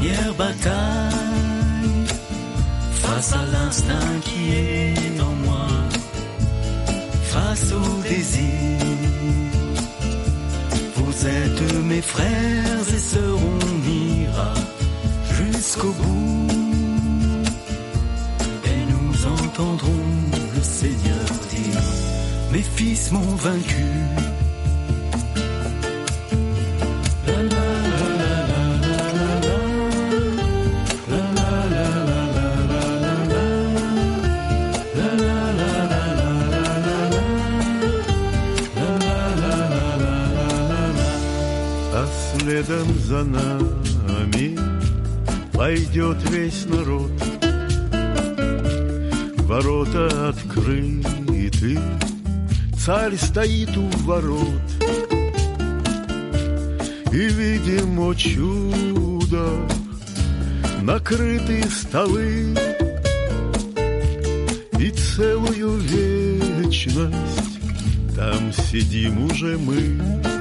dernière bataille. Face à l'instinct qui est en moi, face au désir. Vous êtes mes frères et sœurs, on ira jusqu'au bout. Et nous entendrons le Seigneur dire, mes fils m'ont vaincu. Следом за нами пойдет весь народ. Ворота открыты, царь стоит у ворот. И видим, о чудо, накрыты столы, И целую вечность там сидим уже мы.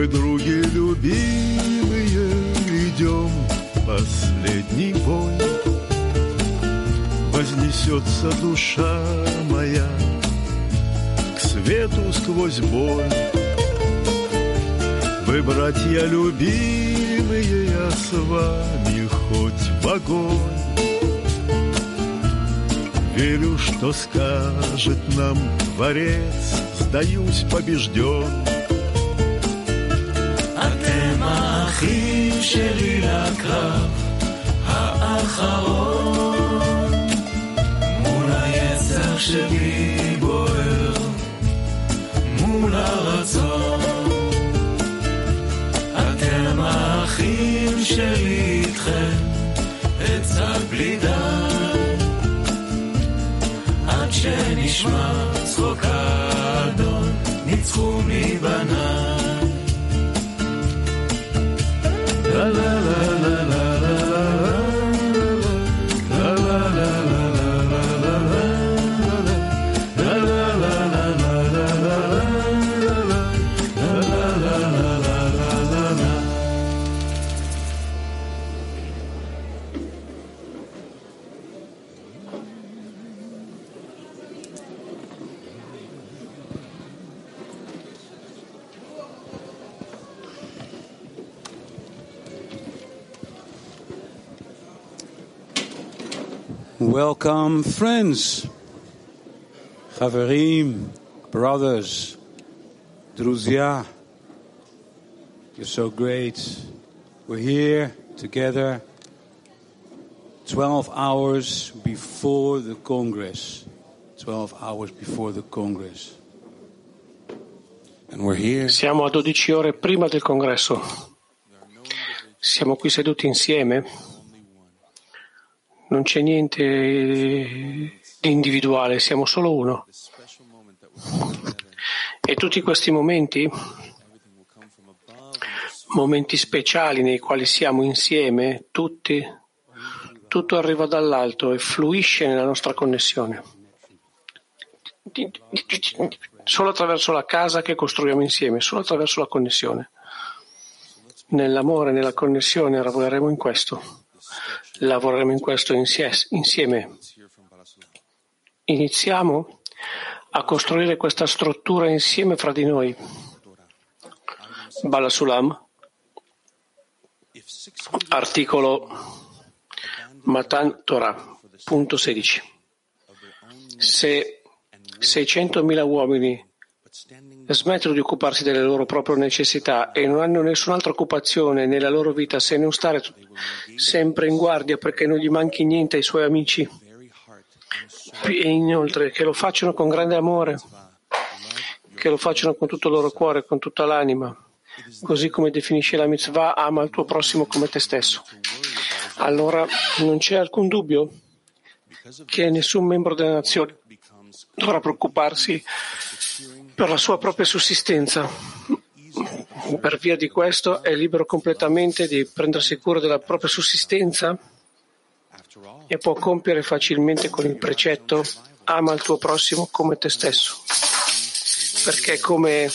Вы, други любимые, идем последний бой. Вознесется душа моя к свету сквозь боль. Вы, братья любимые, я с вами хоть в огонь. Верю, что скажет нам Творец, сдаюсь побежден. האחים שלי לקרב האחרון. מול היצר שבי בוער מול הרצון. אתם האחים שלי איתכם אצעד בלי עד שנשמע צחוק האדון ניצחו מבניי Welcome, friends, Chaverim, brothers, Druzia. You're so great. We're here together 12 hours before the Congress. 12 hours before the Congress. And we're here. Siamo a 12 ore prima del congresso. Siamo qui seduti insieme. Non c'è niente di individuale, siamo solo uno. E tutti questi momenti, momenti speciali nei quali siamo insieme, tutti, tutto arriva dall'alto e fluisce nella nostra connessione. Solo attraverso la casa che costruiamo insieme, solo attraverso la connessione. Nell'amore, nella connessione, lavoreremo in questo. Lavoreremo in questo insieme. Iniziamo a costruire questa struttura insieme fra di noi. Balasulam, articolo Matan Torah, punto 16. Se 600.000 uomini smettono di occuparsi delle loro proprie necessità e non hanno nessun'altra occupazione nella loro vita se non stare sempre in guardia perché non gli manchi niente ai suoi amici e inoltre che lo facciano con grande amore, che lo facciano con tutto il loro cuore, con tutta l'anima, così come definisce la mitzvah, ama il tuo prossimo come te stesso. allora non c'è alcun dubbio che nessun membro della nazione dovrà preoccuparsi per la sua propria sussistenza. Per via di questo è libero completamente di prendersi cura della propria sussistenza e può compiere facilmente con il precetto ama il tuo prossimo come te stesso. Perché come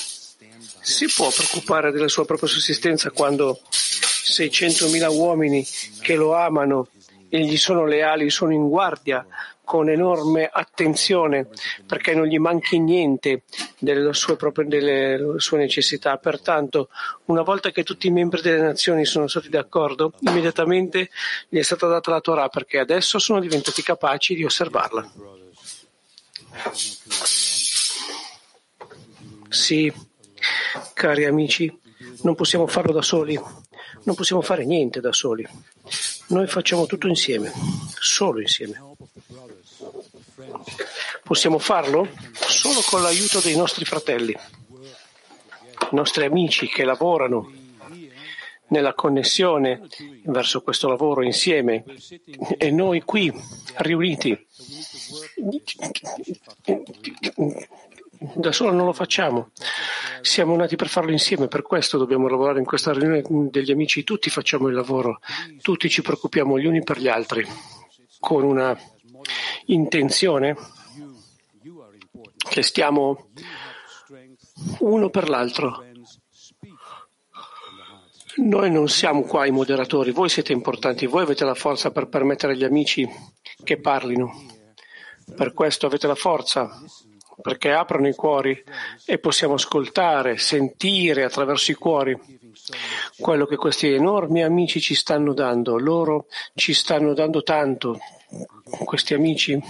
si può preoccupare della sua propria sussistenza quando 600.000 uomini che lo amano e gli sono leali sono in guardia con enorme attenzione perché non gli manchi niente delle sue, proprie, delle sue necessità. Pertanto, una volta che tutti i membri delle nazioni sono stati d'accordo, immediatamente gli è stata data la Torah perché adesso sono diventati capaci di osservarla. Sì, cari amici, non possiamo farlo da soli, non possiamo fare niente da soli. Noi facciamo tutto insieme, solo insieme. Possiamo farlo solo con l'aiuto dei nostri fratelli, i nostri amici che lavorano nella connessione verso questo lavoro insieme e noi qui riuniti da solo non lo facciamo. Siamo nati per farlo insieme, per questo dobbiamo lavorare in questa riunione degli amici. Tutti facciamo il lavoro, tutti ci preoccupiamo gli uni per gli altri, con una intenzione che stiamo uno per l'altro. Noi non siamo qua i moderatori, voi siete importanti, voi avete la forza per permettere agli amici che parlino. Per questo avete la forza perché aprono i cuori e possiamo ascoltare, sentire attraverso i cuori quello che questi enormi amici ci stanno dando. Loro ci stanno dando tanto, questi amici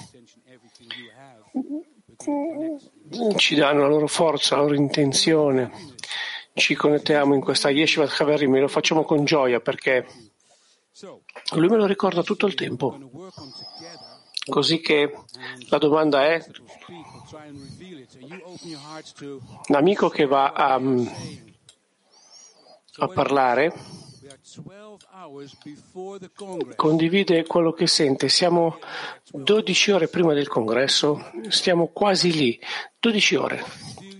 ci danno la loro forza, la loro intenzione. Ci connettiamo in questa Yeshiva Haverim e lo facciamo con gioia perché lui me lo ricorda tutto il tempo. Così che la domanda è l'amico che va a, a parlare condivide quello che sente. Siamo 12 ore prima del congresso, stiamo quasi lì, 12 ore.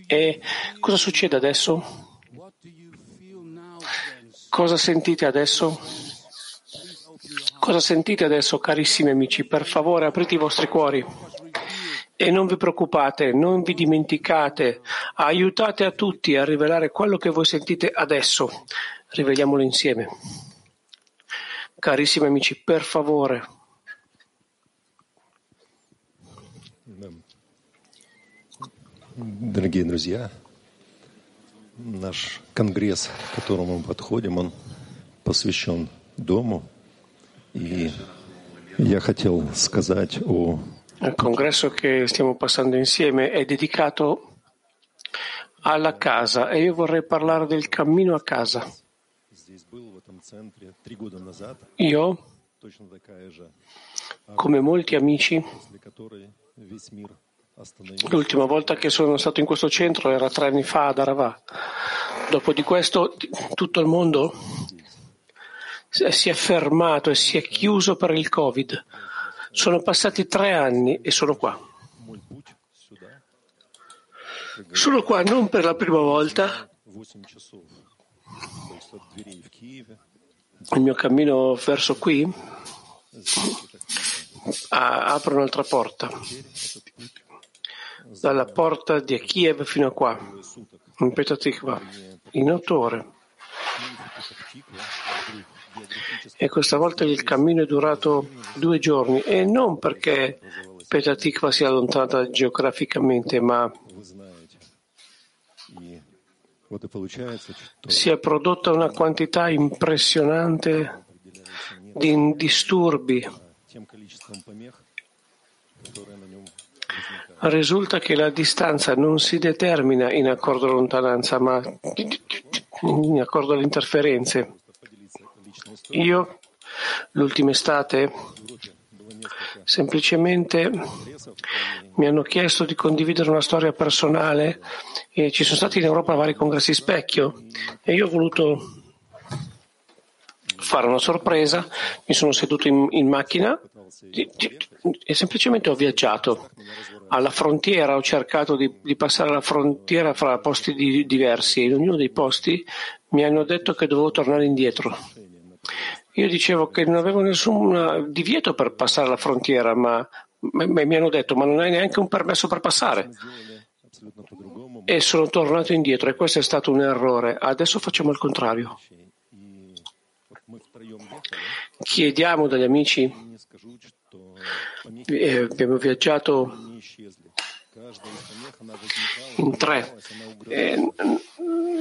E cosa succede adesso? Cosa sentite adesso? Cosa sentite adesso, carissimi amici? Per favore, aprite i vostri cuori. E non vi preoccupate, non vi dimenticate, aiutate a tutti a rivelare quello che voi sentite adesso. Riveliamolo insieme. Carissimi amici, per favore. Дорогие друзья, наш конгресс, к которому мы подходим, он посвящен дому. И я хотел сказать о Il congresso che stiamo passando insieme è dedicato alla casa e io vorrei parlare del cammino a casa. Io, come molti amici, l'ultima volta che sono stato in questo centro era tre anni fa ad Aravà. Dopo di questo tutto il mondo si è fermato e si è chiuso per il Covid. Sono passati tre anni e sono qua. Sono qua non per la prima volta. Il mio cammino verso qui apre un'altra porta. Dalla porta di Kiev fino a qua, in Petatikva, in otto ore. E questa volta il cammino è durato due giorni e non perché Petatikva sia allontanata geograficamente, ma si è prodotta una quantità impressionante di disturbi. Risulta che la distanza non si determina in accordo alla lontananza, ma in accordo alle interferenze. Io, l'ultima estate, semplicemente mi hanno chiesto di condividere una storia personale e ci sono stati in Europa vari congressi specchio e io ho voluto fare una sorpresa, mi sono seduto in, in macchina e semplicemente ho viaggiato. Alla frontiera ho cercato di, di passare la frontiera fra posti di, diversi e in ognuno dei posti mi hanno detto che dovevo tornare indietro. Io dicevo che non avevo nessun divieto per passare la frontiera, ma, ma mi hanno detto ma non hai neanche un permesso per passare. E sono tornato indietro e questo è stato un errore. Adesso facciamo il contrario. Chiediamo dagli amici, eh, abbiamo viaggiato in tre. Eh,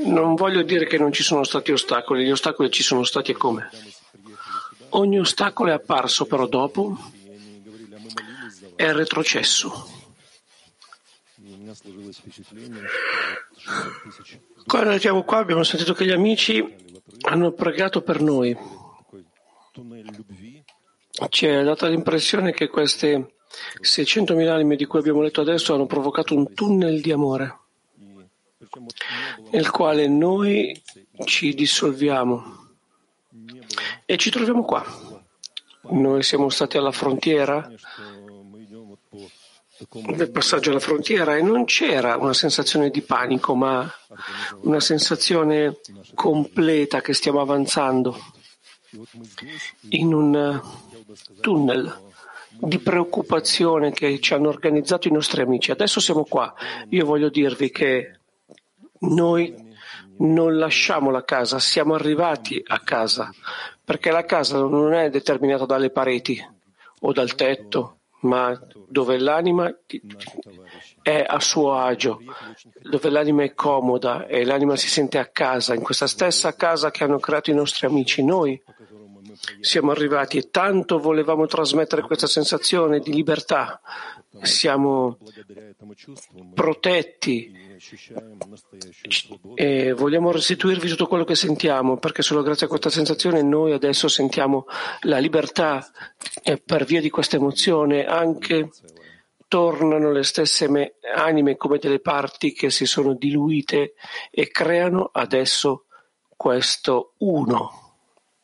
non voglio dire che non ci sono stati ostacoli, gli ostacoli ci sono stati e come. Ogni ostacolo è apparso però dopo è retrocesso. Quando arriviamo qua abbiamo sentito che gli amici hanno pregato per noi. Ci è data l'impressione che queste 600.000 anime di cui abbiamo letto adesso hanno provocato un tunnel di amore nel quale noi ci dissolviamo e ci troviamo qua. Noi siamo stati alla frontiera del passaggio alla frontiera e non c'era una sensazione di panico, ma una sensazione completa che stiamo avanzando in un tunnel di preoccupazione che ci hanno organizzato i nostri amici. Adesso siamo qua. Io voglio dirvi che noi non lasciamo la casa, siamo arrivati a casa, perché la casa non è determinata dalle pareti o dal tetto, ma dove l'anima è a suo agio, dove l'anima è comoda e l'anima si sente a casa, in questa stessa casa che hanno creato i nostri amici. Noi siamo arrivati e tanto volevamo trasmettere questa sensazione di libertà. Siamo protetti e vogliamo restituirvi tutto quello che sentiamo, perché solo grazie a questa sensazione noi adesso sentiamo la libertà e per via di questa emozione anche tornano le stesse anime come delle parti che si sono diluite e creano adesso questo uno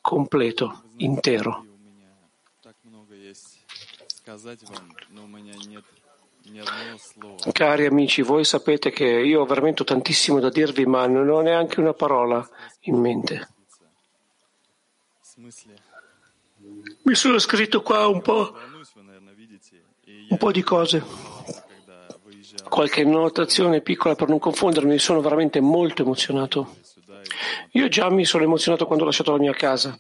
completo, intero. Cari amici, voi sapete che io ho veramente tantissimo da dirvi, ma non ho neanche una parola in mente. Mi sono scritto qua un po', un po' di cose, qualche notazione piccola per non confondermi, sono veramente molto emozionato. Io già mi sono emozionato quando ho lasciato la mia casa,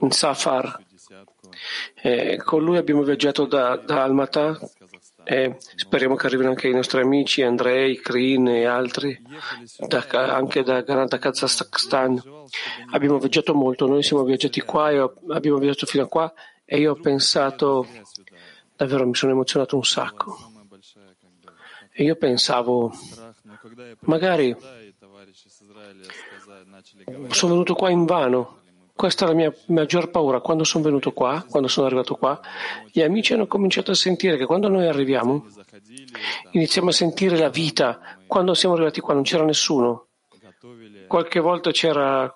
in Safar. Eh, con lui abbiamo viaggiato da, da e speriamo che arrivino anche i nostri amici Andrei, Krin e altri, da, anche da, da Kazakhstan. Abbiamo viaggiato molto, noi siamo viaggiati qua e abbiamo viaggiato fino a qua e io ho pensato, davvero mi sono emozionato un sacco. E io pensavo, magari sono venuto qua in vano. Questa è la mia maggior paura. Quando sono venuto qua, quando sono arrivato qua, gli amici hanno cominciato a sentire che quando noi arriviamo, iniziamo a sentire la vita. Quando siamo arrivati qua non c'era nessuno. Qualche volta c'era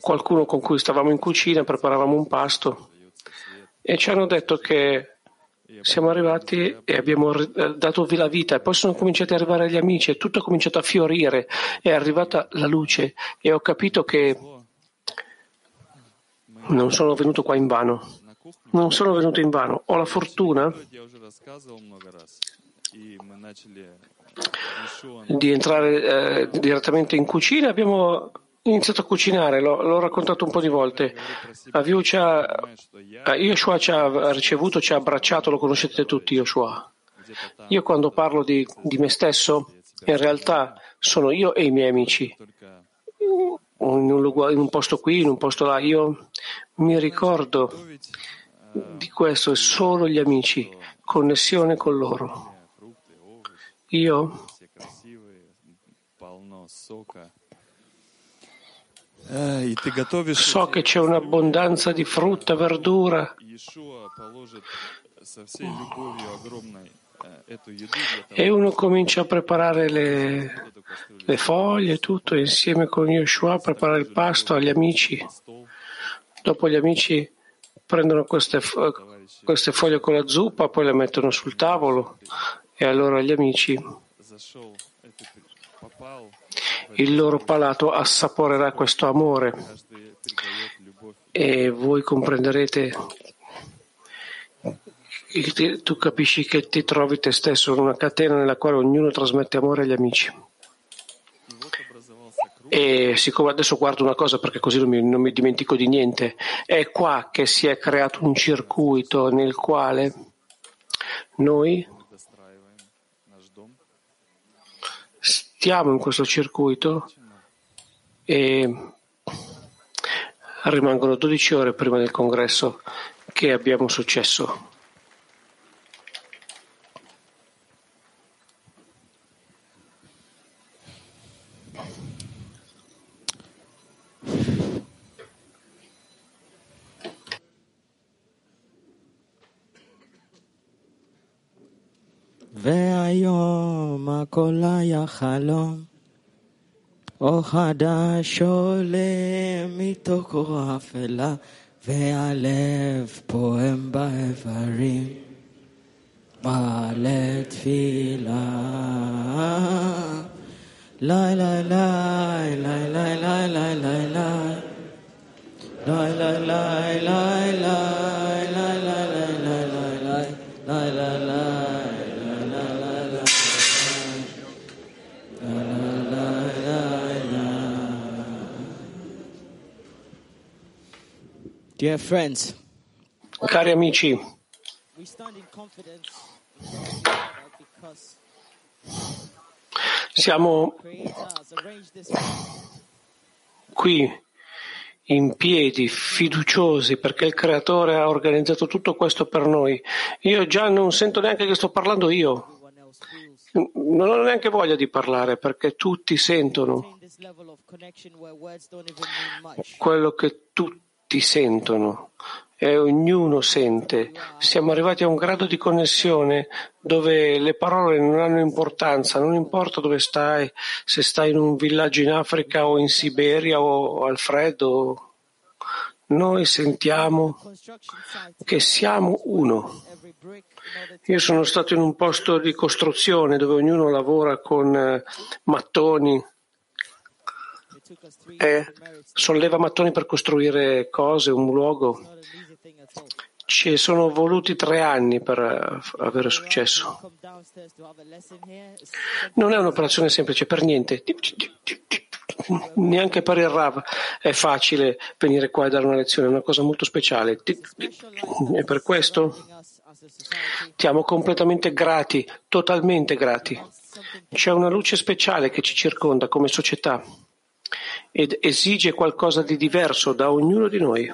qualcuno con cui stavamo in cucina, preparavamo un pasto e ci hanno detto che siamo arrivati e abbiamo dato la vita e poi sono cominciati ad arrivare gli amici e tutto è cominciato a fiorire, è arrivata la luce e ho capito che non sono venuto qua in vano. Non sono venuto in vano. Ho la fortuna di entrare eh, direttamente in cucina. Abbiamo iniziato a cucinare, l'ho, l'ho, raccontato un po' di volte. Yoshua ci ha ricevuto, ci ha abbracciato, lo conoscete tutti, Yoshua. Io quando parlo di, di me stesso, in realtà sono io e i miei amici. In un, luogo, in un posto qui, in un posto là, io mi ricordo di questo, è solo gli amici, connessione con loro. Io So che c'è un'abbondanza di frutta, verdura. e uno comincia a preparare le, le foglie, tutto, insieme con Yoshua, a preparare il pasto agli amici. Dopo gli amici prendono queste, queste foglie con la zuppa, poi le mettono sul tavolo e allora gli amici il loro palato assaporerà questo amore e voi comprenderete tu capisci che ti trovi te stesso in una catena nella quale ognuno trasmette amore agli amici. E siccome adesso guardo una cosa perché così non mi, non mi dimentico di niente, è qua che si è creato un circuito nel quale noi stiamo in questo circuito e rimangono 12 ore prima del congresso che abbiamo successo. הכל היה חלום, אור חדש עולה מתוך אור אפלה, והלב פועם באיברים, מעלה תפילה. ליי ליי ליי, ליי ליי ליי ליי ליי, ליי ליי ליי ליי Dear friends, Cari amici, siamo qui in piedi, fiduciosi, perché il Creatore ha organizzato tutto questo per noi. Io già non sento neanche che sto parlando io. Non ho neanche voglia di parlare perché tutti sentono quello che tutti sentono e ognuno sente. Siamo arrivati a un grado di connessione dove le parole non hanno importanza, non importa dove stai, se stai in un villaggio in Africa o in Siberia o al freddo, noi sentiamo che siamo uno. Io sono stato in un posto di costruzione dove ognuno lavora con eh, mattoni e merit. solleva mattoni per costruire cose, un luogo. Ci sono voluti tre anni per eh, avere successo. Non è un'operazione semplice per niente. Neanche per il Rav è facile venire qua e dare una lezione, è una cosa molto speciale. E per questo siamo completamente grati, totalmente grati. C'è una luce speciale che ci circonda come società ed esige qualcosa di diverso da ognuno di noi.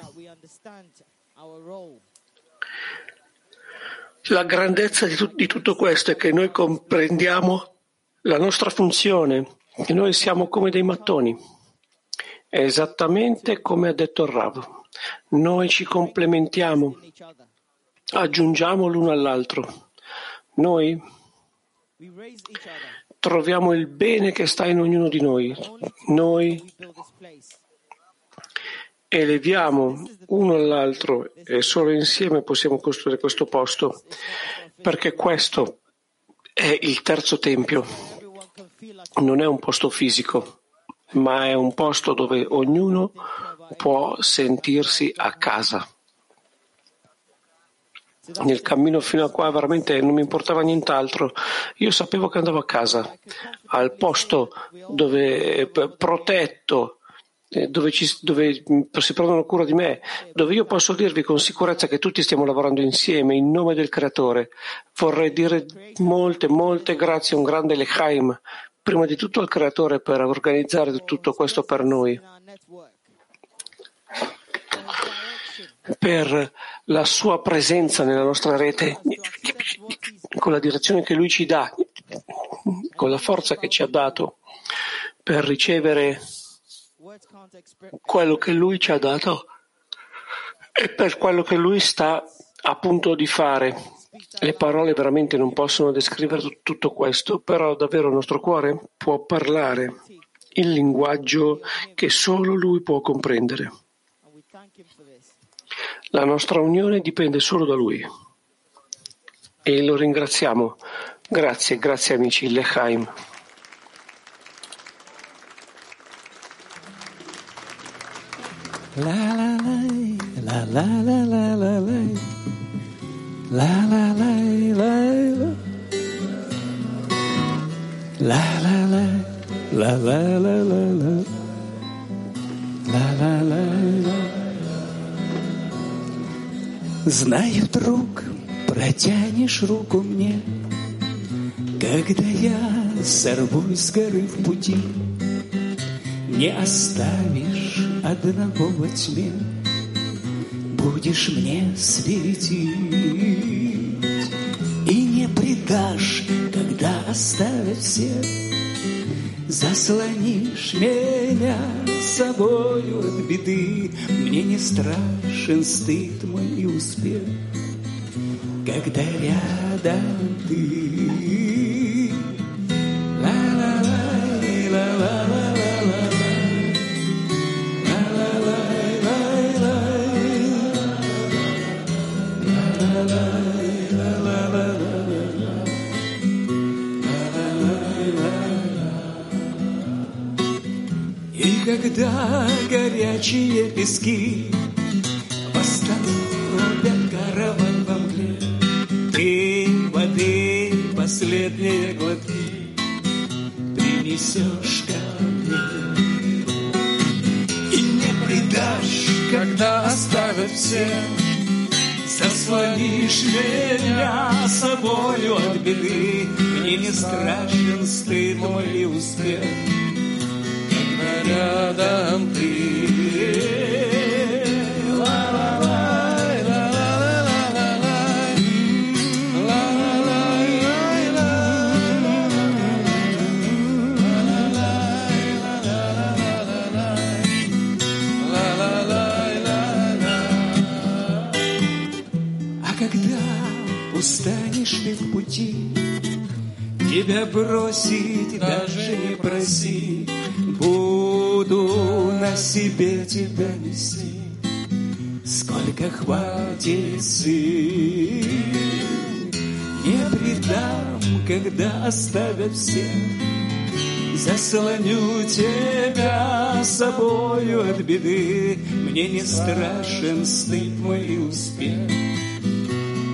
La grandezza di, tut- di tutto questo è che noi comprendiamo la nostra funzione, che noi siamo come dei mattoni. È esattamente come ha detto il Rav. Noi ci complementiamo, aggiungiamo l'uno all'altro. Noi Troviamo il bene che sta in ognuno di noi. Noi eleviamo uno all'altro e solo insieme possiamo costruire questo posto, perché questo è il terzo tempio. Non è un posto fisico, ma è un posto dove ognuno può sentirsi a casa. Nel cammino fino a qua veramente non mi importava nient'altro. Io sapevo che andavo a casa, al posto dove protetto, eh, dove, ci- dove si prendono cura di me, dove io posso dirvi con sicurezza che tutti stiamo lavorando insieme in nome del Creatore. Vorrei dire molte, molte grazie, un grande Lechaim, prima di tutto al Creatore per organizzare tutto questo per noi, per la sua presenza nella nostra rete, con la direzione che Lui ci dà, con la forza che ci ha dato per ricevere quello che Lui ci ha dato e per quello che Lui sta a punto di fare. Le parole veramente non possono descrivere tutto questo, però davvero il nostro cuore può parlare il linguaggio che solo Lui può comprendere. La nostra unione dipende solo da Lui. E lo ringraziamo. Grazie, grazie amici. Lechaim. La la la la Знаю, друг, протянешь руку мне, когда я сорвусь с горы в пути. Не оставишь одного во тьме, будешь мне светить. И не предашь, когда оставят все, заслонишь меня собою от беды. Мне не страшен стыд мой и успех, когда рядом ты. Когда горячие пески Тебя бросить даже не проси, Буду на себе тебя нести, Сколько хватит сил. Не предам, когда оставят все, Заслоню тебя собою от беды, Мне не страшен стыд мой успех,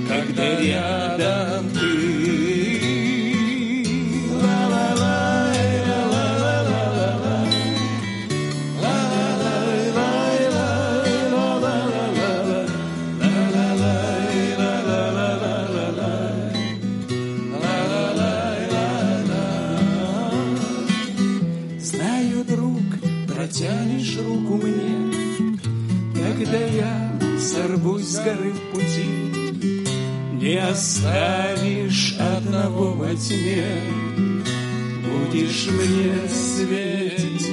когда рядом ты. Сорвусь с горы в пути. Не оставишь одного во тьме, будешь мне светить.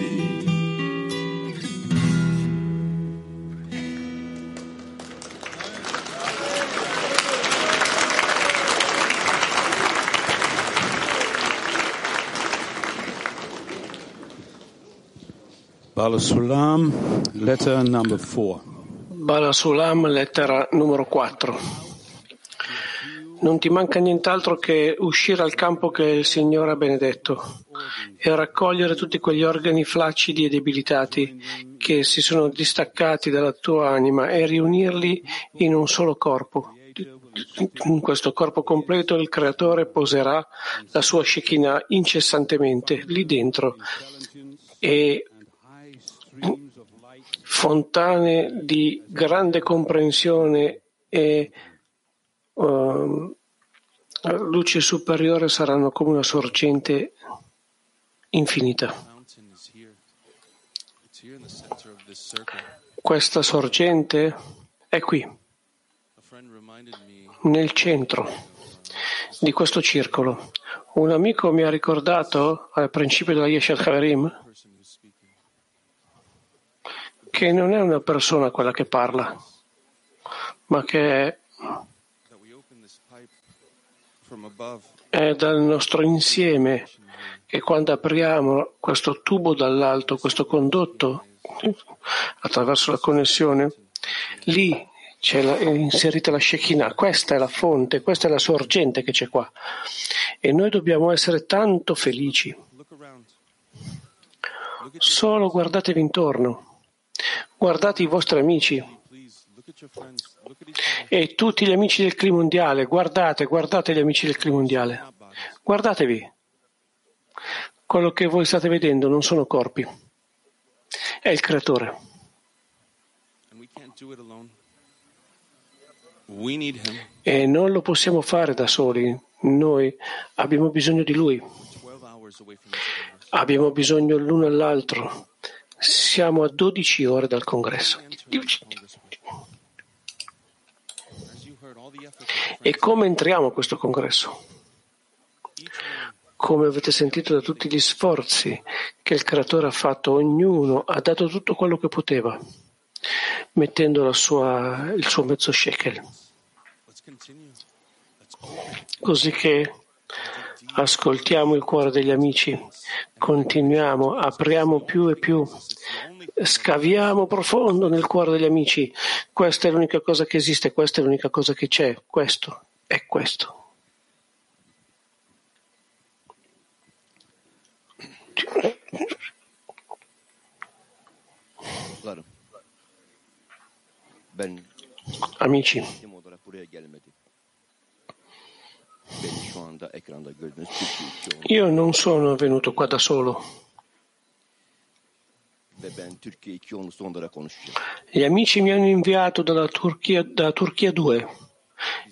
Balasulam, letter number four. Balasulam, lettera numero 4. Non ti manca nient'altro che uscire al campo che il Signore ha benedetto e raccogliere tutti quegli organi flaccidi e debilitati che si sono distaccati dalla tua anima e riunirli in un solo corpo. In questo corpo completo il Creatore poserà la sua Shekinah incessantemente lì dentro e fontane di grande comprensione e um, luce superiore saranno come una sorgente infinita. Questa sorgente è qui, nel centro di questo circolo. Un amico mi ha ricordato al principio della Yeshel Haverim che non è una persona quella che parla, ma che è è dal nostro insieme e quando apriamo questo tubo dall'alto, questo condotto attraverso la connessione, lì c'è la, inserita la Shekinah, questa è la fonte, questa è la sorgente che c'è qua. E noi dobbiamo essere tanto felici. Solo guardatevi intorno, guardate i vostri amici e tutti gli amici del clima mondiale, guardate, guardate gli amici del clima mondiale, guardatevi. Quello che voi state vedendo non sono corpi, è il creatore. E non lo possiamo fare da soli, noi abbiamo bisogno di lui. Abbiamo bisogno l'uno all'altro. Siamo a 12 ore dal congresso. E come entriamo a questo congresso? Come avete sentito da tutti gli sforzi che il creatore ha fatto, ognuno ha dato tutto quello che poteva, mettendo sua, il suo mezzo shekel. Così che ascoltiamo il cuore degli amici, continuiamo, apriamo più e più, scaviamo profondo nel cuore degli amici. Questa è l'unica cosa che esiste, questa è l'unica cosa che c'è, questo è questo. Amici, io non sono venuto qua da solo. Gli amici mi hanno inviato dalla Turchia, dalla Turchia 2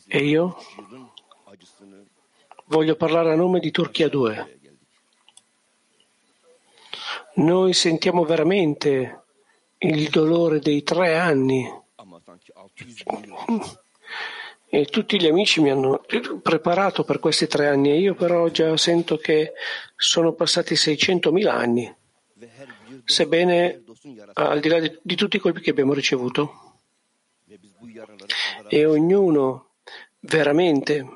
e io voglio parlare a nome di Turchia 2. Noi sentiamo veramente il dolore dei tre anni e tutti gli amici mi hanno preparato per questi tre anni e io però già sento che sono passati 600.000 anni, sebbene al di là di, di tutti i colpi che abbiamo ricevuto. E ognuno veramente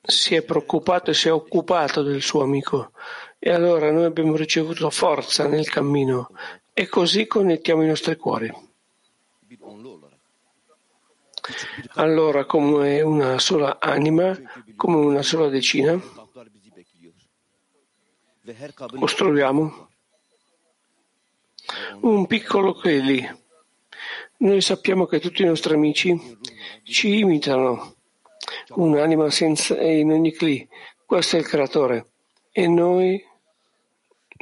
si è preoccupato e si è occupato del suo amico. E allora noi abbiamo ricevuto forza nel cammino e così connettiamo i nostri cuori. Allora, come una sola anima, come una sola decina, costruiamo un piccolo Keli. Noi sappiamo che tutti i nostri amici ci imitano, un'anima senza, in ogni Kli. Questo è il creatore. E noi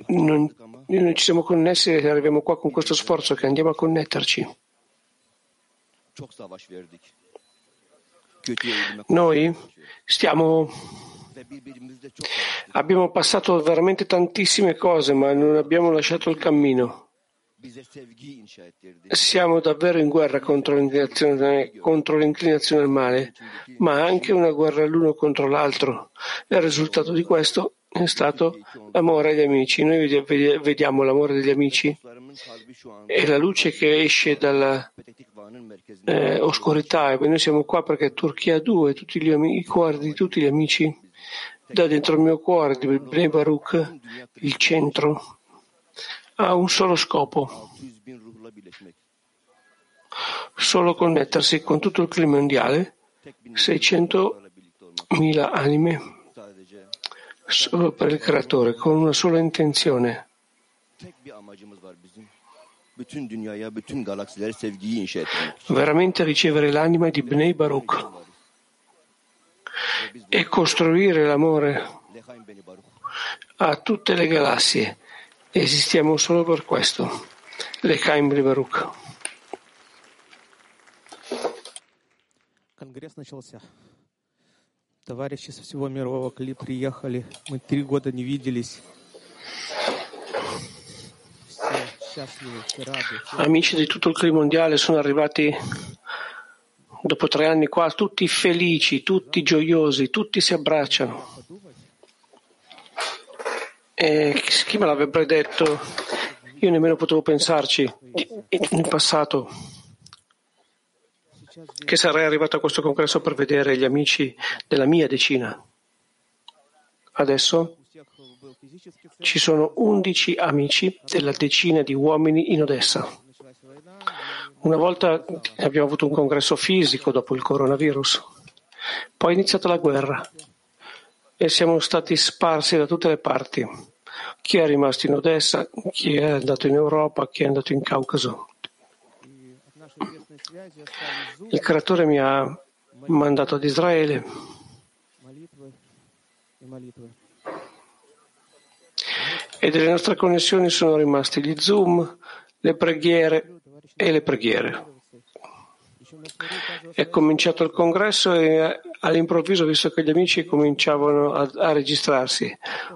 non, noi ci siamo connessi e arriviamo qua con questo sforzo che andiamo a connetterci. Noi stiamo abbiamo passato veramente tantissime cose, ma non abbiamo lasciato il cammino. Siamo davvero in guerra contro l'inclinazione, contro l'inclinazione al male, ma anche una guerra l'uno contro l'altro. Il risultato di questo è stato l'amore agli amici. Noi vediamo l'amore degli amici e la luce che esce dalla eh. E noi siamo qua perché Turchia 2, tutti amici, i cuori di tutti gli amici, da dentro il mio cuore, di Bnei Baruch, il centro, ha un solo scopo. Solo connettersi con tutto il clima mondiale, 600.000 anime solo per il creatore, con una sola intenzione. Veramente ricevere l'anima di Bnei Baruch e costruire l'amore a tutte le galassie. Esistiamo solo per questo. Le Bnei Baruch. Конгресс начался. Товарищи со всего мирового Кли приехали. Мы три года не виделись. Amici di tutto il clima mondiale sono arrivati dopo tre anni qua, tutti felici, tutti gioiosi, tutti si abbracciano. E chi me l'avrebbe detto? Io nemmeno potevo pensarci in passato. che sarei arrivato a questo congresso per vedere gli amici della mia decina. Adesso ci sono 11 amici della decina di uomini in Odessa. Una volta abbiamo avuto un congresso fisico dopo il coronavirus, poi è iniziata la guerra e siamo stati sparsi da tutte le parti. Chi è rimasto in Odessa, chi è andato in Europa, chi è andato in Caucaso. Il creatore mi ha mandato ad Israele e delle nostre connessioni sono rimasti gli Zoom, le preghiere e le preghiere. È cominciato il congresso e all'improvviso, visto che gli amici cominciavano a, a, registrarsi,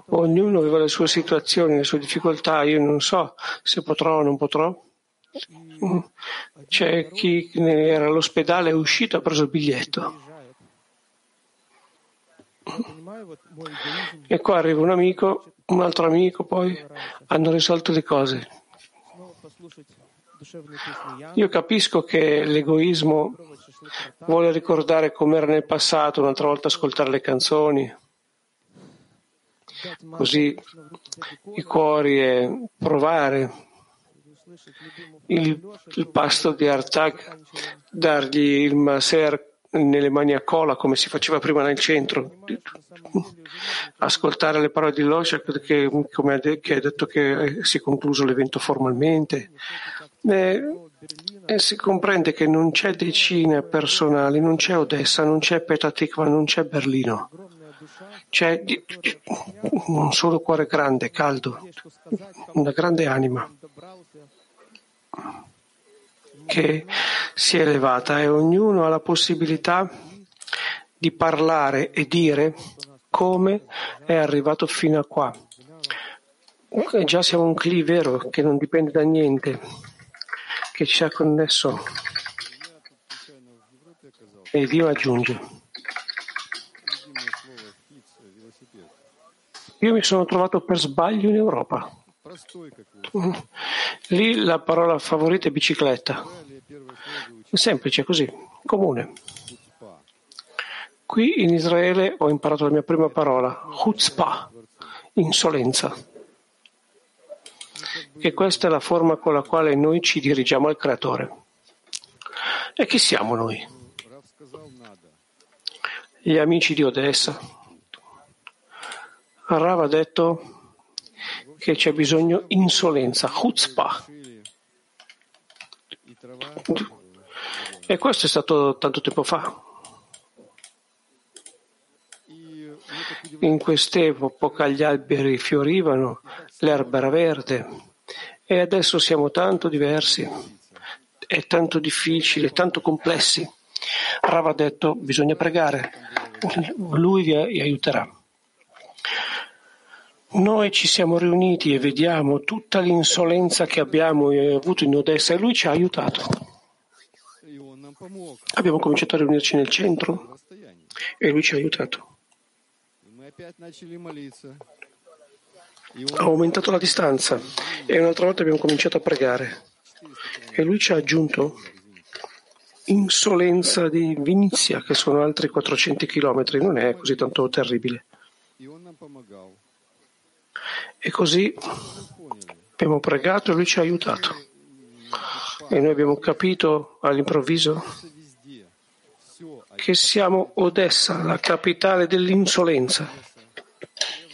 ognuno aveva le sue situazioni, le sue difficoltà, io non so se potrò o non potrò. C'è chi era all'ospedale, è uscito, ha preso il biglietto. E qua arriva un amico, un altro amico, poi hanno risolto le cose. Io capisco che l'egoismo vuole ricordare com'era nel passato, un'altra volta ascoltare le canzoni, così i cuori e provare il, il pasto di Artak, dargli il maser nelle mani a cola come si faceva prima nel centro, ascoltare le parole di Losha che, come ha detto che si è concluso l'evento formalmente. E, e si comprende che non c'è decine personali, non c'è Odessa, non c'è Petatikva, non c'è Berlino. C'è un solo cuore grande, caldo, una grande anima che si è elevata e ognuno ha la possibilità di parlare e dire come è arrivato fino a qua. E già siamo un cli vero che non dipende da niente, che ci ha connesso. E Dio aggiunge. Io mi sono trovato per sbaglio in Europa. Lì la parola favorita è bicicletta. Semplice così, comune. Qui in Israele ho imparato la mia prima parola, chutzpah, insolenza. Che questa è la forma con la quale noi ci dirigiamo al Creatore. E chi siamo noi? Gli amici di Odessa. Rav ha detto che c'è bisogno insolenza, chutzpah. E questo è stato tanto tempo fa. In quest'epoca gli alberi fiorivano, l'erba era verde e adesso siamo tanto diversi, è tanto difficile, tanto complessi. Rava ha detto bisogna pregare, lui vi aiuterà. Noi ci siamo riuniti e vediamo tutta l'insolenza che abbiamo avuto in Odessa e lui ci ha aiutato. Abbiamo cominciato a riunirci nel centro e lui ci ha aiutato. Ha aumentato la distanza e un'altra volta abbiamo cominciato a pregare e lui ci ha aggiunto insolenza di Vinizia che sono altri 400 chilometri, non è così tanto terribile. E così abbiamo pregato e lui ci ha aiutato. E noi abbiamo capito all'improvviso che siamo Odessa, la capitale dell'insolenza.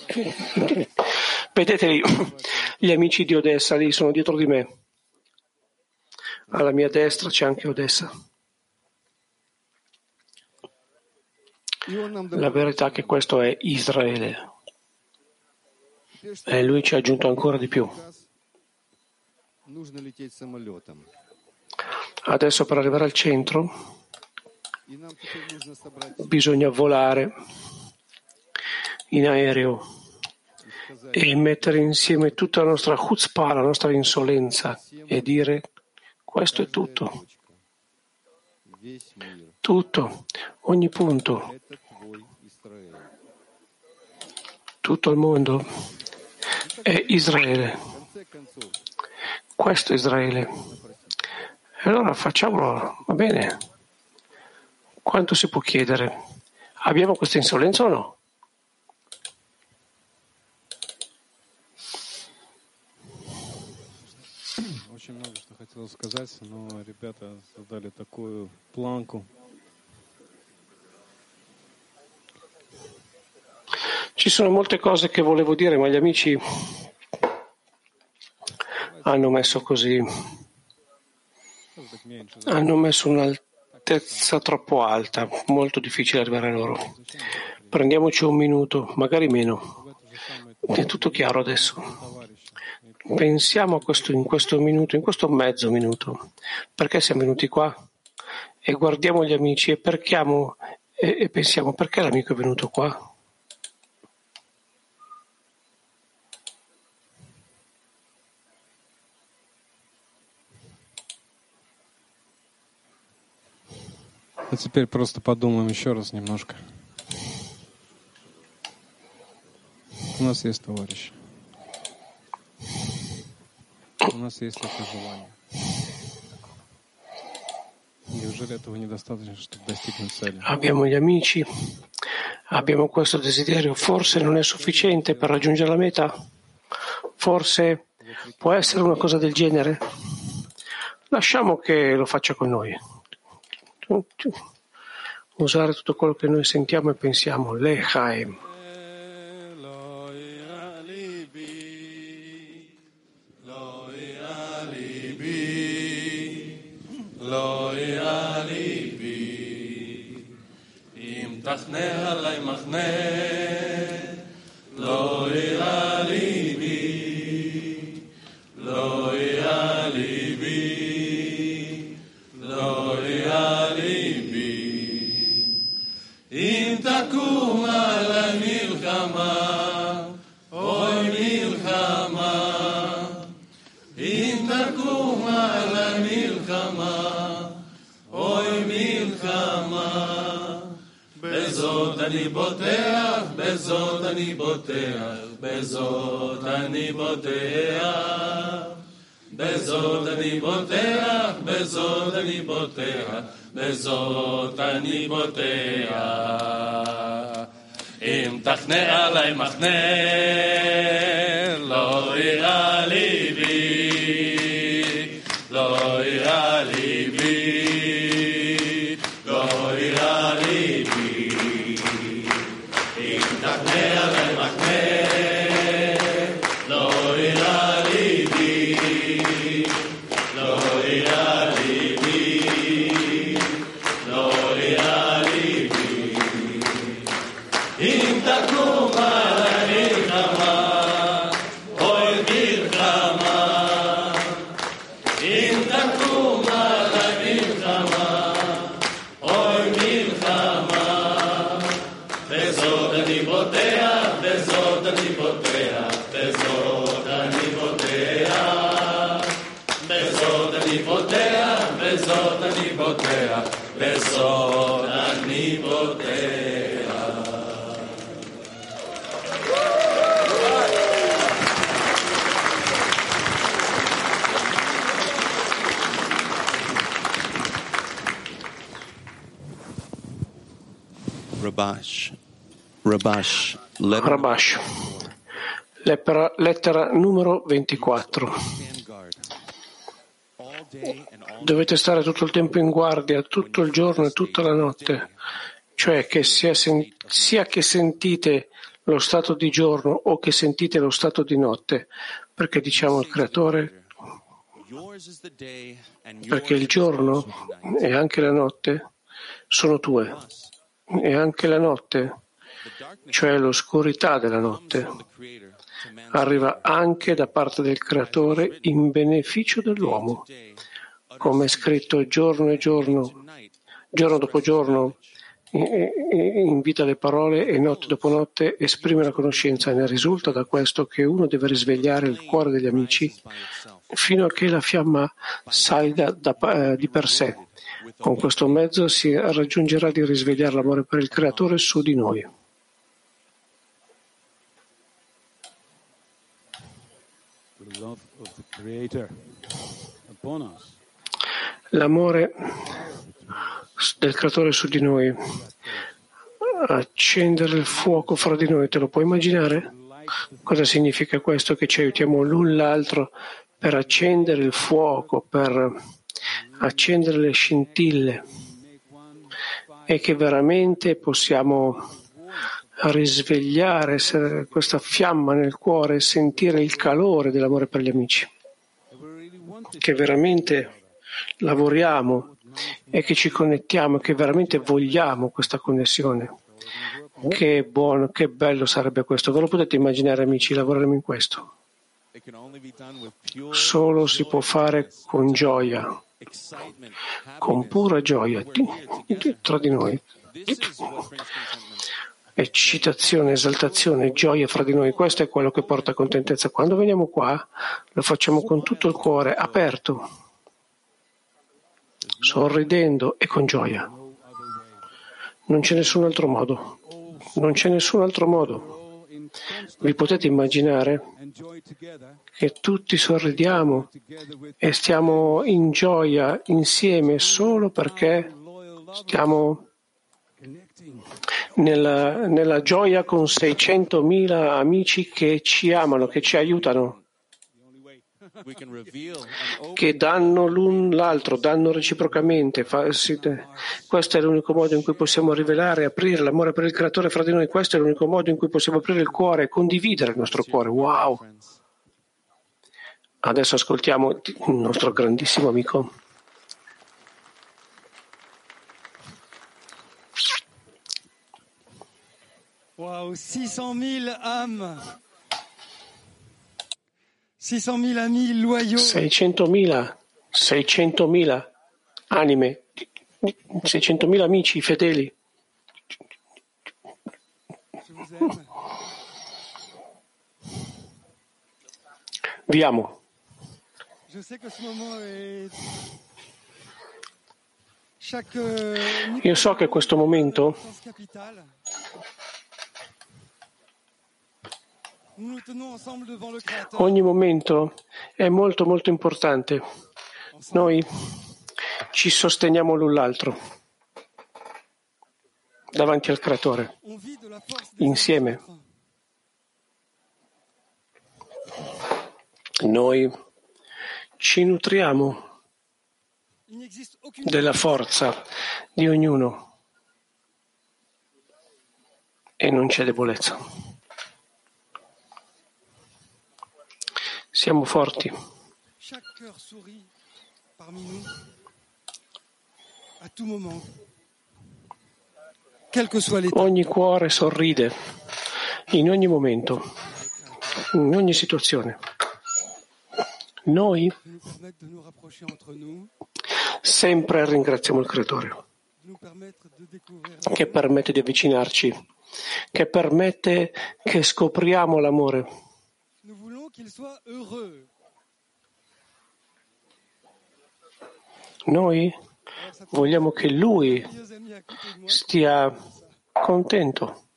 Vedete lì, gli amici di Odessa lì sono dietro di me. Alla mia destra c'è anche Odessa. La verità è che questo è Israele. E lui ci ha aggiunto ancora di più. Adesso per arrivare al centro bisogna volare in aereo e mettere insieme tutta la nostra chutzpah, la nostra insolenza e dire questo è tutto. Tutto, ogni punto, tutto il mondo è Israele. Questo è Israele. E allora facciamolo, va bene. Quanto si può chiedere? Abbiamo questa insolenza o no? Очень много что хотел сказать, но ребята задали такую планку. Ci sono molte cose che volevo dire, ma gli amici hanno messo così, hanno messo un'altezza troppo alta, molto difficile arrivare a loro. Prendiamoci un minuto, magari meno. È tutto chiaro adesso. Pensiamo questo, in questo minuto, in questo mezzo minuto, perché siamo venuti qua? E guardiamo gli amici e, perchiamo, e, e pensiamo perché l'amico è venuto qua? А теперь просто подумаем еще раз немножко. У нас есть товарищ. У нас есть это желание. Неужели этого недостаточно, чтобы достигнуть цели? Abbiamo gli amici, abbiamo questo desiderio, forse non è sufficiente per raggiungere la meta? Forse può essere una cosa del genere? Lasciamo che lo faccia con noi. Usare tutto quello che noi sentiamo e pensiamo, Lechaim. Hare Rabash. Letter Rabash. Lettera, lettera numero 24. Vanguard. All day and all Dovete stare tutto il tempo in guardia, tutto il giorno e tutta la notte, cioè che sia, sen- sia che sentite lo stato di giorno o che sentite lo stato di notte, perché diciamo il creatore, perché il giorno e anche la notte sono tue, e anche la notte, cioè l'oscurità della notte, arriva anche da parte del creatore in beneficio dell'uomo, come è scritto giorno e giorno, giorno dopo giorno, invita le parole e notte dopo notte esprime la conoscenza e ne risulta da questo che uno deve risvegliare il cuore degli amici fino a che la fiamma salga da- eh, di per sé. Con questo mezzo si raggiungerà di risvegliare l'amore per il Creatore su di noi. L'amore del creatore su di noi, accendere il fuoco fra di noi, te lo puoi immaginare? Cosa significa questo? Che ci aiutiamo l'un l'altro per accendere il fuoco, per accendere le scintille e che veramente possiamo risvegliare questa fiamma nel cuore e sentire il calore dell'amore per gli amici. Che veramente lavoriamo e che ci connettiamo, che veramente vogliamo questa connessione. Che buono, che bello sarebbe questo. Ve lo potete immaginare, amici? Lavoreremo in questo. Solo si può fare con gioia, con pura gioia tra di noi. Eccitazione, esaltazione, gioia fra di noi, questo è quello che porta contentezza. Quando veniamo qua lo facciamo con tutto il cuore aperto, sorridendo e con gioia. Non c'è nessun altro modo. Non c'è nessun altro modo. Vi potete immaginare che tutti sorridiamo e stiamo in gioia insieme solo perché stiamo nella, nella gioia con 600.000 amici che ci amano, che ci aiutano che danno l'un l'altro, danno reciprocamente. Questo è l'unico modo in cui possiamo rivelare, aprire l'amore per il creatore fra di noi. Questo è l'unico modo in cui possiamo aprire il cuore e condividere il nostro cuore. Wow! Adesso ascoltiamo il nostro grandissimo amico. Wow, 600.000 âmes 600.000 amis loyaux. 600.000, 600.000 anime, 600.000 amici fedeli. Vi amo. Io so che questo momento Ogni momento è molto molto importante. Noi ci sosteniamo l'un l'altro davanti al Creatore, insieme. Noi ci nutriamo della forza di ognuno e non c'è debolezza. Siamo forti. Ogni cuore sorride in ogni momento, in ogni situazione. Noi sempre ringraziamo il Creatore che permette di avvicinarci, che permette che scopriamo l'amore noi vogliamo che lui stia contento.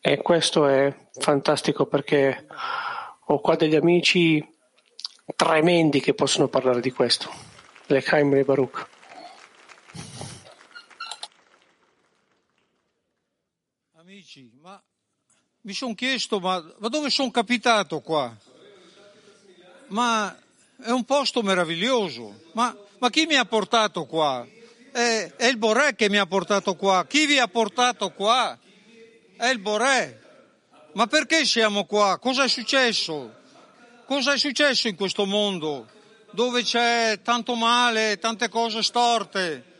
E questo è fantastico perché ho qua degli amici tremendi che possono parlare di questo. Lechaim e Baruch. Amici, ma mi sono chiesto, ma, ma dove sono capitato qua? Ma è un posto meraviglioso. Ma, ma chi mi ha portato qua? È, è, il Boré che mi ha portato qua. Chi vi ha portato qua? È il Boré. Ma perché siamo qua? Cosa è successo? Cosa è successo in questo mondo dove c'è tanto male, tante cose storte?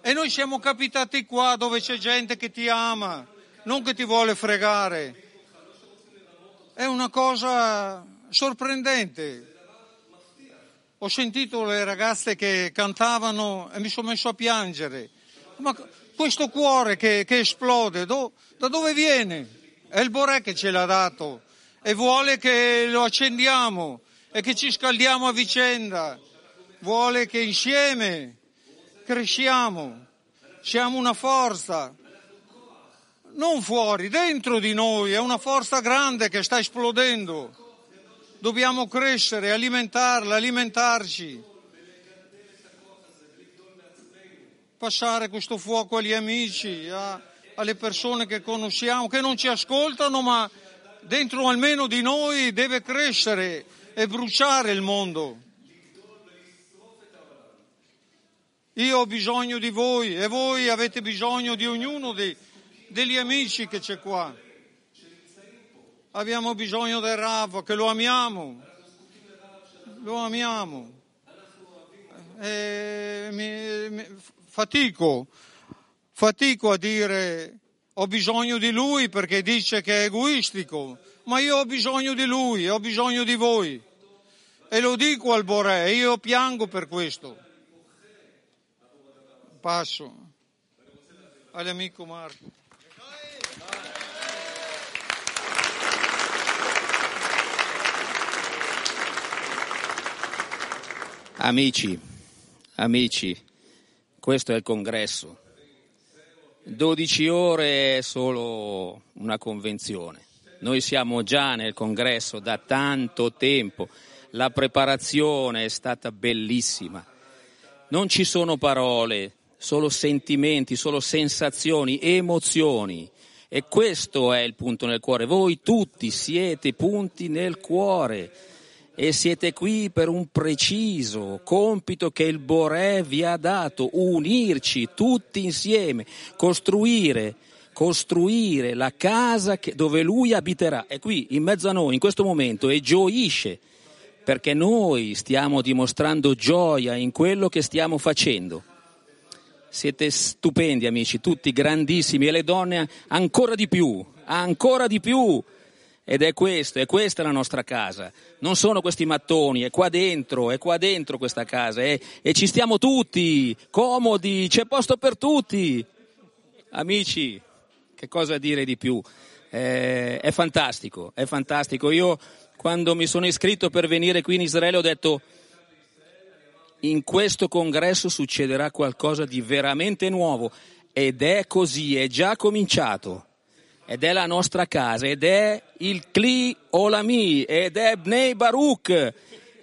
E noi siamo capitati qua dove c'è gente che ti ama non che ti vuole fregare. È una cosa sorprendente. Ho sentito le ragazze che cantavano e mi sono messo a piangere. Ma questo cuore che, che esplode, do, da dove viene? È il Boré che ce l'ha dato e vuole che lo accendiamo e che ci scaldiamo a vicenda. Vuole che insieme cresciamo, siamo una forza, non fuori, dentro di noi, è una forza grande che sta esplodendo. Dobbiamo crescere, alimentarla, alimentarci. passare questo fuoco agli amici, a- alle persone che conosciamo, che non ci ascoltano, ma dentro almeno di noi deve crescere e bruciare il mondo. Io ho bisogno di voi e voi avete bisogno di ognuno dei- degli amici che c'è qua. Abbiamo bisogno del Rav, che lo amiamo, lo amiamo. E mi- mi- fatico, fatico a dire ho bisogno di lui perché dice che è egoistico, ma io ho bisogno di lui, ho bisogno di voi. E lo dico al Boré, io piango per questo. Passo all'amico Marco. Amici, amici, questo è il congresso. 12 ore è solo una convenzione. Noi siamo già nel congresso da tanto tempo. La preparazione è stata bellissima. Non ci sono parole, solo sentimenti, solo sensazioni, emozioni. E questo è il punto nel cuore. Voi tutti siete punti nel cuore e siete qui per un preciso compito che il Boré vi ha dato, unirci tutti insieme, costruire, costruire la casa che- dove lui abiterà. È qui in mezzo a noi in questo momento e gioisce perché noi stiamo dimostrando gioia in quello che stiamo facendo. Siete stupendi amici, tutti grandissimi e le donne ancora di più, ancora di più. Ed è questo, è questa la nostra casa. Non sono questi mattoni, è qua dentro, è qua dentro questa casa e, e ci stiamo tutti, comodi, c'è posto per tutti. Amici, che cosa dire di più? Eh, è fantastico, è fantastico. Io quando mi sono iscritto per venire qui in Israele ho detto in questo congresso succederà qualcosa di veramente nuovo ed è così, è già cominciato. Ed è la nostra casa, ed è il Kli Olami, ed è Bnei Baruch,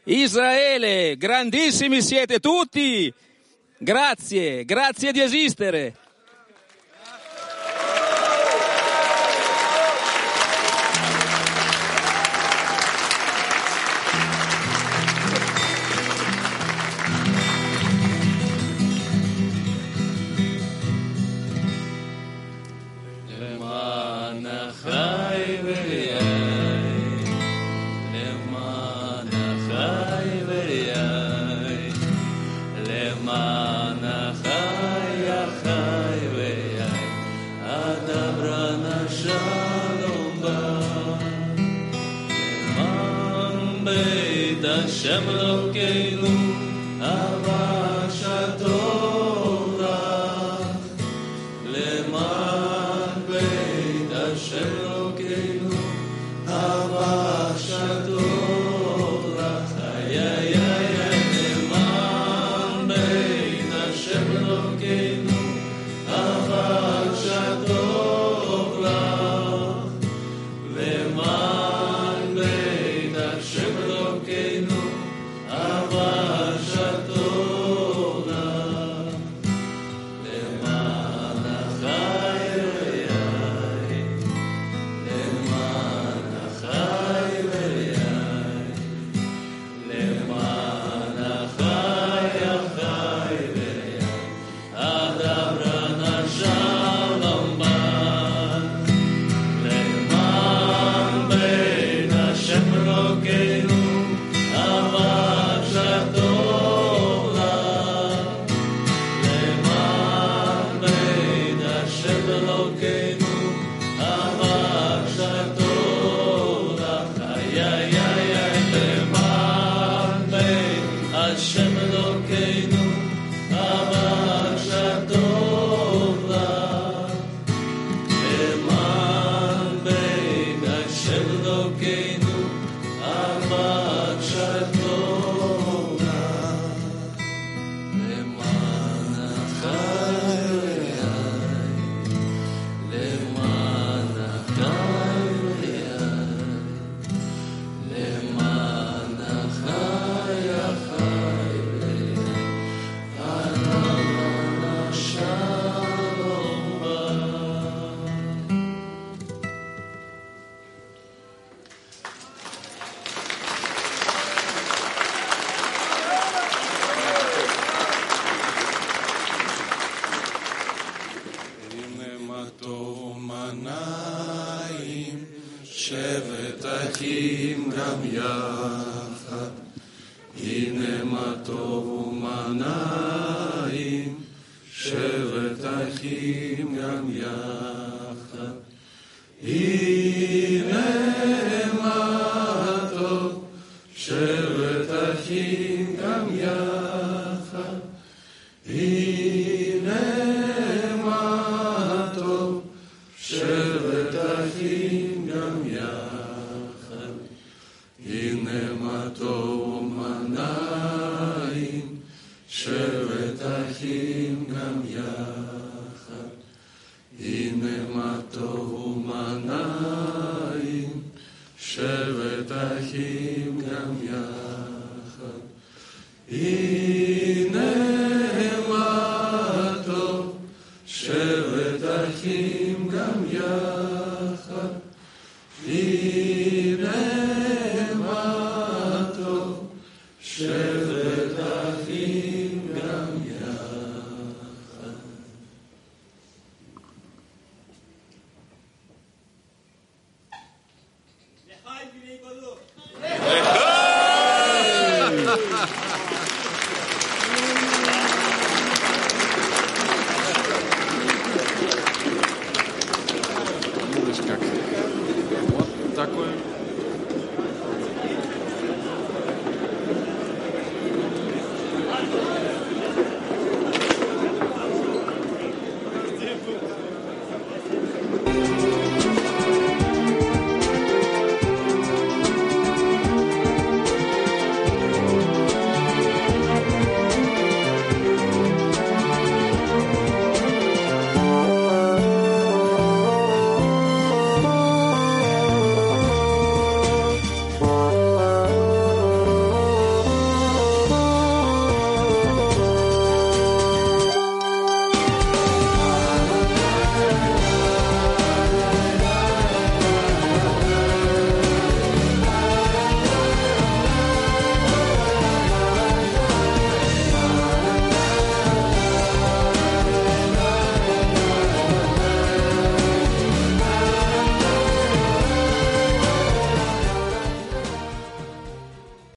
Israele, grandissimi siete tutti. Grazie, grazie di esistere. Yamalokeinu